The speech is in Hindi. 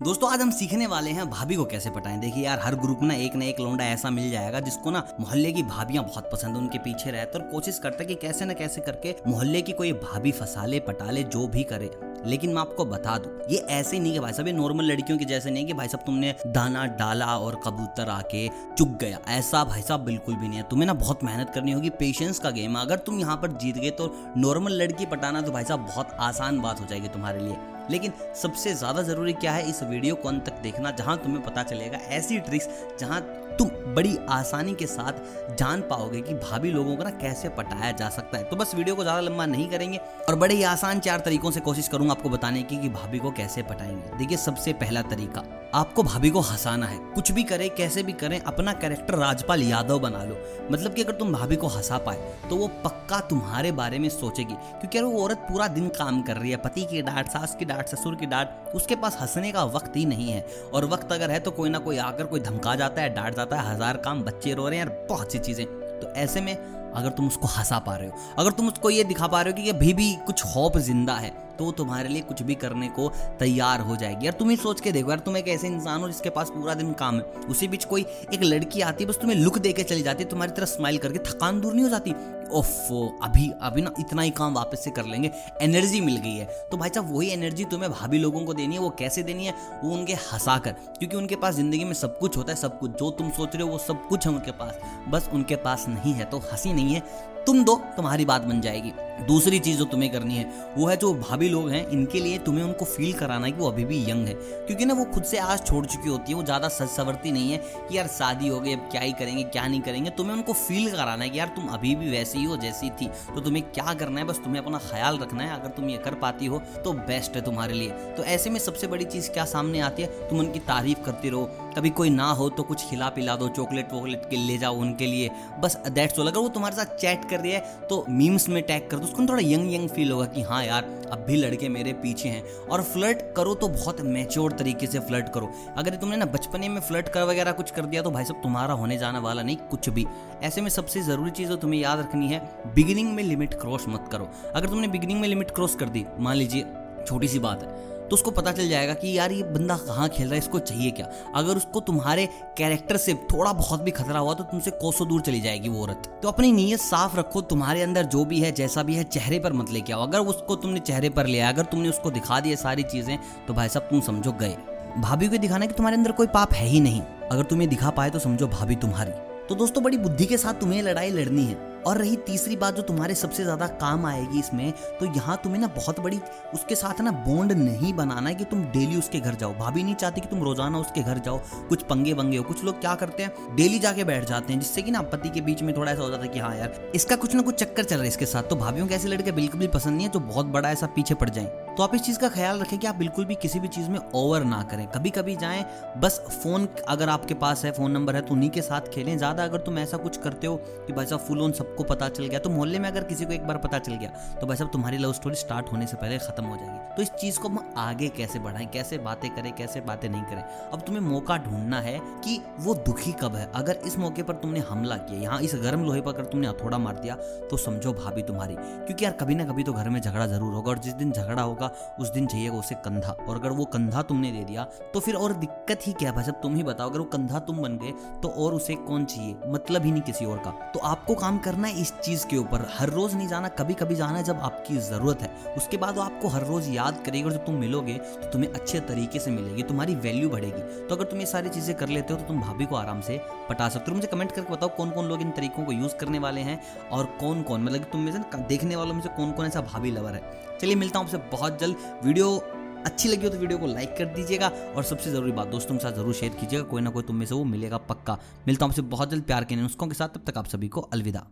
दोस्तों, आज हम सीखने वाले हैं भाभी को कैसे पटाएँ। देखिए यार, हर ग्रुप ना एक ना एक लौंडा ऐसा मिल जाएगा जिसको ना मोहल्ले की भाभियाँ बहुत पसंद है, उनके पीछे रहते और कोशिश करता है कि कैसे ना कैसे करके मोहल्ले की कोई भाभी फंसा ले, पटा ले, जो भी करे। लेकिन मैं आपको बता दूँ, ये ऐसे नहीं कि भाई साहब, ये नॉर्मल लड़कियों के जैसे नहीं कि भाई साहब तुमने दाना डाला और कबूतर आके चुग गया। ऐसा भाई साहब बिल्कुल भी नहीं है। तुम्हें ना बहुत मेहनत करनी होगी पेशेंस का गेम अगर तुम यहाँ पर जीत गए तो नॉर्मल लड़की पटाना तो भाई साहब बहुत आसान बात हो जाएगी तुम्हारे लिए। लेकिन सबसे ज़्यादा ज़रूरी क्या है, इस वीडियो को अंत तक देखना, जहाँ तुम्हें पता चलेगा ऐसी ट्रिक्स जहाँ तुम बड़ी आसानी के साथ जान पाओगे कि भाभी लोगों को ना कैसे पटाया जा सकता है। तो बस वीडियो को ज़्यादा लंबा नहीं करेंगे और बड़े ही आसान चार तरीकों से कोशिश करूँगा आपको बताने की कि भाभी को कैसे पटाएँगे। देखिए, सबसे पहला तरीका, आपको भाभी को हंसाना है। कुछ भी करें, कैसे भी करें, अपना कैरेक्टर राजपाल यादव बना लो। मतलब कि अगर तुम भाभी को हंसा पाए तो वो पक्का तुम्हारे बारे में सोचेगी। क्योंकि अगर वो औरत पूरा दिन काम कर रही है, पति की डांट, सास की डांट, ससुर की डांट, उसके पास हंसने का वक्त ही नहीं है। और वक्त अगर है तो कोई ना कोई आकर कोई धमका जाता है, डांट जाता है, हज़ार काम बच्चे रो रहे हैं यार बहुत सी चीज़ें। तो ऐसे में अगर तुम उसको हंसा पा रहे हो, अगर तुम उसको ये दिखा पा रहे हो कि अभी भी कुछ होप ज़िंदा है तो तुम्हारे लिए कुछ भी करने को तैयार हो जाएगी। यार तुम ही सोच के देखो, यार तुम एक ऐसे इंसान हो जिसके पास पूरा दिन काम है। उसी बीच कोई एक लड़की आती है, बस तुम्हें लुक दे चली जाती है, तुम्हारी तरह स्माइल करके, थकान दूर नहीं हो जाती? ओफो अभी अभी ना इतना ही काम वापस से कर लेंगे। एनर्जी मिल गई है। तो भाई साहब, वही एनर्जी तुम्हें भाभी लोगों को देनी है, वो कैसे देनी है, वो उनके हंसा कर। क्योंकि उनके पास ज़िंदगी में सब कुछ होता है, सब कुछ, जो तुम सोच रहे हो, वो सब कुछ है उनके पास। बस उनके पास नहीं है तो हँसी नहीं है। तुम दो, तुम्हारी बात बन जाएगी। दूसरी चीज़ जो तुम्हें करनी है, वो है जो भाभी लोग हैं, इनके लिए तुम्हें उनको फील कराना है कि वो अभी भी यंग है। क्योंकि ना वो खुद से आज छोड़ चुकी होती है, वो ज़्यादा सज सवरती नहीं है कि यार शादी हो गई, अब क्या ही करेंगे, क्या नहीं करेंगे। तुम्हें उनको फील कराना है कि यार तुम अभी भी वैसी ही हो, जैसी थी। तो तुम्हें क्या करना है, बस तुम्हें अपना ख्याल रखना है। अगर तुम ये कर पाती हो तो बेस्ट है तुम्हारे लिए। तो ऐसे में सबसे बड़ी चीज़ क्या सामने आती है? तुम उनकी तारीफ़ करती रहो कभी कोई ना हो तो कुछ खिला पिला दो, चॉकलेट वॉकलेट के ले जाओ उनके लिए। बस दैट्स ऑल अगर वो तुम्हारे साथ चैट कर रही है तो मीम्स में टैग कर दो। उसको थोड़ा यंग यंग फील होगा कि हाँ यार, अब भी लड़के मेरे पीछे हैं। और फ्लर्ट करो तो बहुत मेच्योर तरीके से फ्लर्ट करो। अगर तुमने ना बचपने में फ्लर्ट कर वगैरह कुछ कर दिया तो भाई साहब, तुम्हारा होने जाने वाला नहीं, कुछ भी। ऐसे में सबसे ज़रूरी चीज़ तुम्हें याद रखनी है बिगिनिंग में लिमिट क्रॉस मत करो। अगर तुमने बिगिनिंग में लिमिट क्रॉस कर दी, मान लीजिए, छोटी सी बात है तो उसको पता चल जाएगा कि यार ये बंदा कहाँ खेल रहा है, इसको चाहिए क्या? अगर उसको तुम्हारे कैरेक्टर से थोड़ा बहुत भी खतरा हुआ तो तुमसे कोसों दूर चली जाएगी वो औरत। तो अपनी नीयत साफ़ रखो, तुम्हारे अंदर जो भी है, जैसा भी है, चेहरे पर मत लेके आओ। अगर उसको तुमने चेहरे पर लिया, अगर तुमने उसको दिखा दिया सारी चीज़ें तो भाई साहब तुम समझो गए। भाभी को दिखाना कि तुम्हारे अंदर कोई पाप है ही नहीं। अगर तुम्हें दिखा पाए तो समझो भाभी तुम्हारी। तो दोस्तों, बड़ी बुद्धि के साथ तुम्हें लड़ाई लड़नी है। और रही तीसरी बात जो तुम्हारे सबसे ज़्यादा काम आएगी इसमें तो यहाँ तुम्हें ना बहुत बड़ी, उसके साथ ना बॉन्ड नहीं बनाना है कि तुम डेली उसके घर जाओ। भाभी नहीं चाहती कि तुम रोज़ाना उसके घर जाओ, कुछ पंगे वंगे हो। कुछ लोग क्या करते हैं डेली जाके बैठ जाते हैं, जिससे कि ना पति के बीच में थोड़ा ऐसा हो जाता है कि हाँ यार, इसका कुछ ना कुछ चक्कर चल रहा है इसके साथ। तो भाभीियों के ऐसे लड़के बिल्कुल भी पसंद नहीं है जो बहुत बड़ा ऐसा पीछे पड़ जाए। तो आप इस चीज़ का ख्याल रखें कि आप बिल्कुल भी किसी भी चीज़ में ओवर ना करें। कभी कभी जाएँ, बस फ़ोन अगर आपके पास है फ़ोन नंबर है तो उन्हीं के साथ खेलें। ज़्यादा अगर तुम ऐसा कुछ करते हो कि भाई साहब फुल ऑन सबको पता चल गया तो मोहल्ले में अगर किसी को एक बार पता चल गया तो भाई साहब, तुम्हारी लव स्टोरी स्टार्ट होने से पहले खत्म हो जाएगी। तो इस चीज़ को हम आगे कैसे बढ़ाएँ, कैसे बातें करें, कैसे बातें नहीं करें? अब तुम्हें मौका ढूंढना है कि वो दुखी कब है। अगर इस मौके पर तुमने हमला किया, यहाँ इस गर्म लोहे पर अगर तुमने हथौड़ा मार दिया तो समझो भाभी तुम्हारी। क्योंकि यार कभी ना कभी तो घर में झगड़ा ज़रूर होगा, और जिस दिन झगड़ा होगा, उस दिन चाहिएगा उसे कंधा। और अगर वो कंधा तुमने दे दिया तो फिर और दिक्कत ही क्या भाई तुम ही बताओ, अगर वो कंधा तुम बन गए तो और उसे कौन चाहिए? मतलब ही नहीं किसी और का। तो आपको काम करना है इस चीज़ के ऊपर हर रोज नहीं जाना कभी कभी जाना है जब आपकी ज़रूरत है। उसके बाद वो आपको हर रोज़ याद करेगी और जब तुम मिलोगे तो तुम्हें अच्छे तरीके से मिलेगी, तुम्हारी वैल्यू बढ़ेगी। तो अगर तुम ये सारी चीज़ें कर लेते हो तो तुम भाभी को आराम से पटा सकते हो। मुझे कमेंट करके बताओ कौन कौन लोग इन तरीकों को यूज़ करने वाले हैं और कौन कौन मतलब तुम में से देखने वालों में से कौन कौन ऐसा भाभी लवर है। चलिए मिलता हूँ आपसे बहुत जल्द। वीडियो अच्छी लगी हो तो वीडियो को लाइक कर दीजिएगा और सबसे ज़रूरी बात, दोस्तों के साथ ज़रूर शेयर कीजिएगा। कोई ना कोई तुम में से वो मिलेगा पक्का। मिलता हूँ आपसे बहुत जल्द प्यार के नुस्खों के साथ। तब तक आप सभी को अलविदा।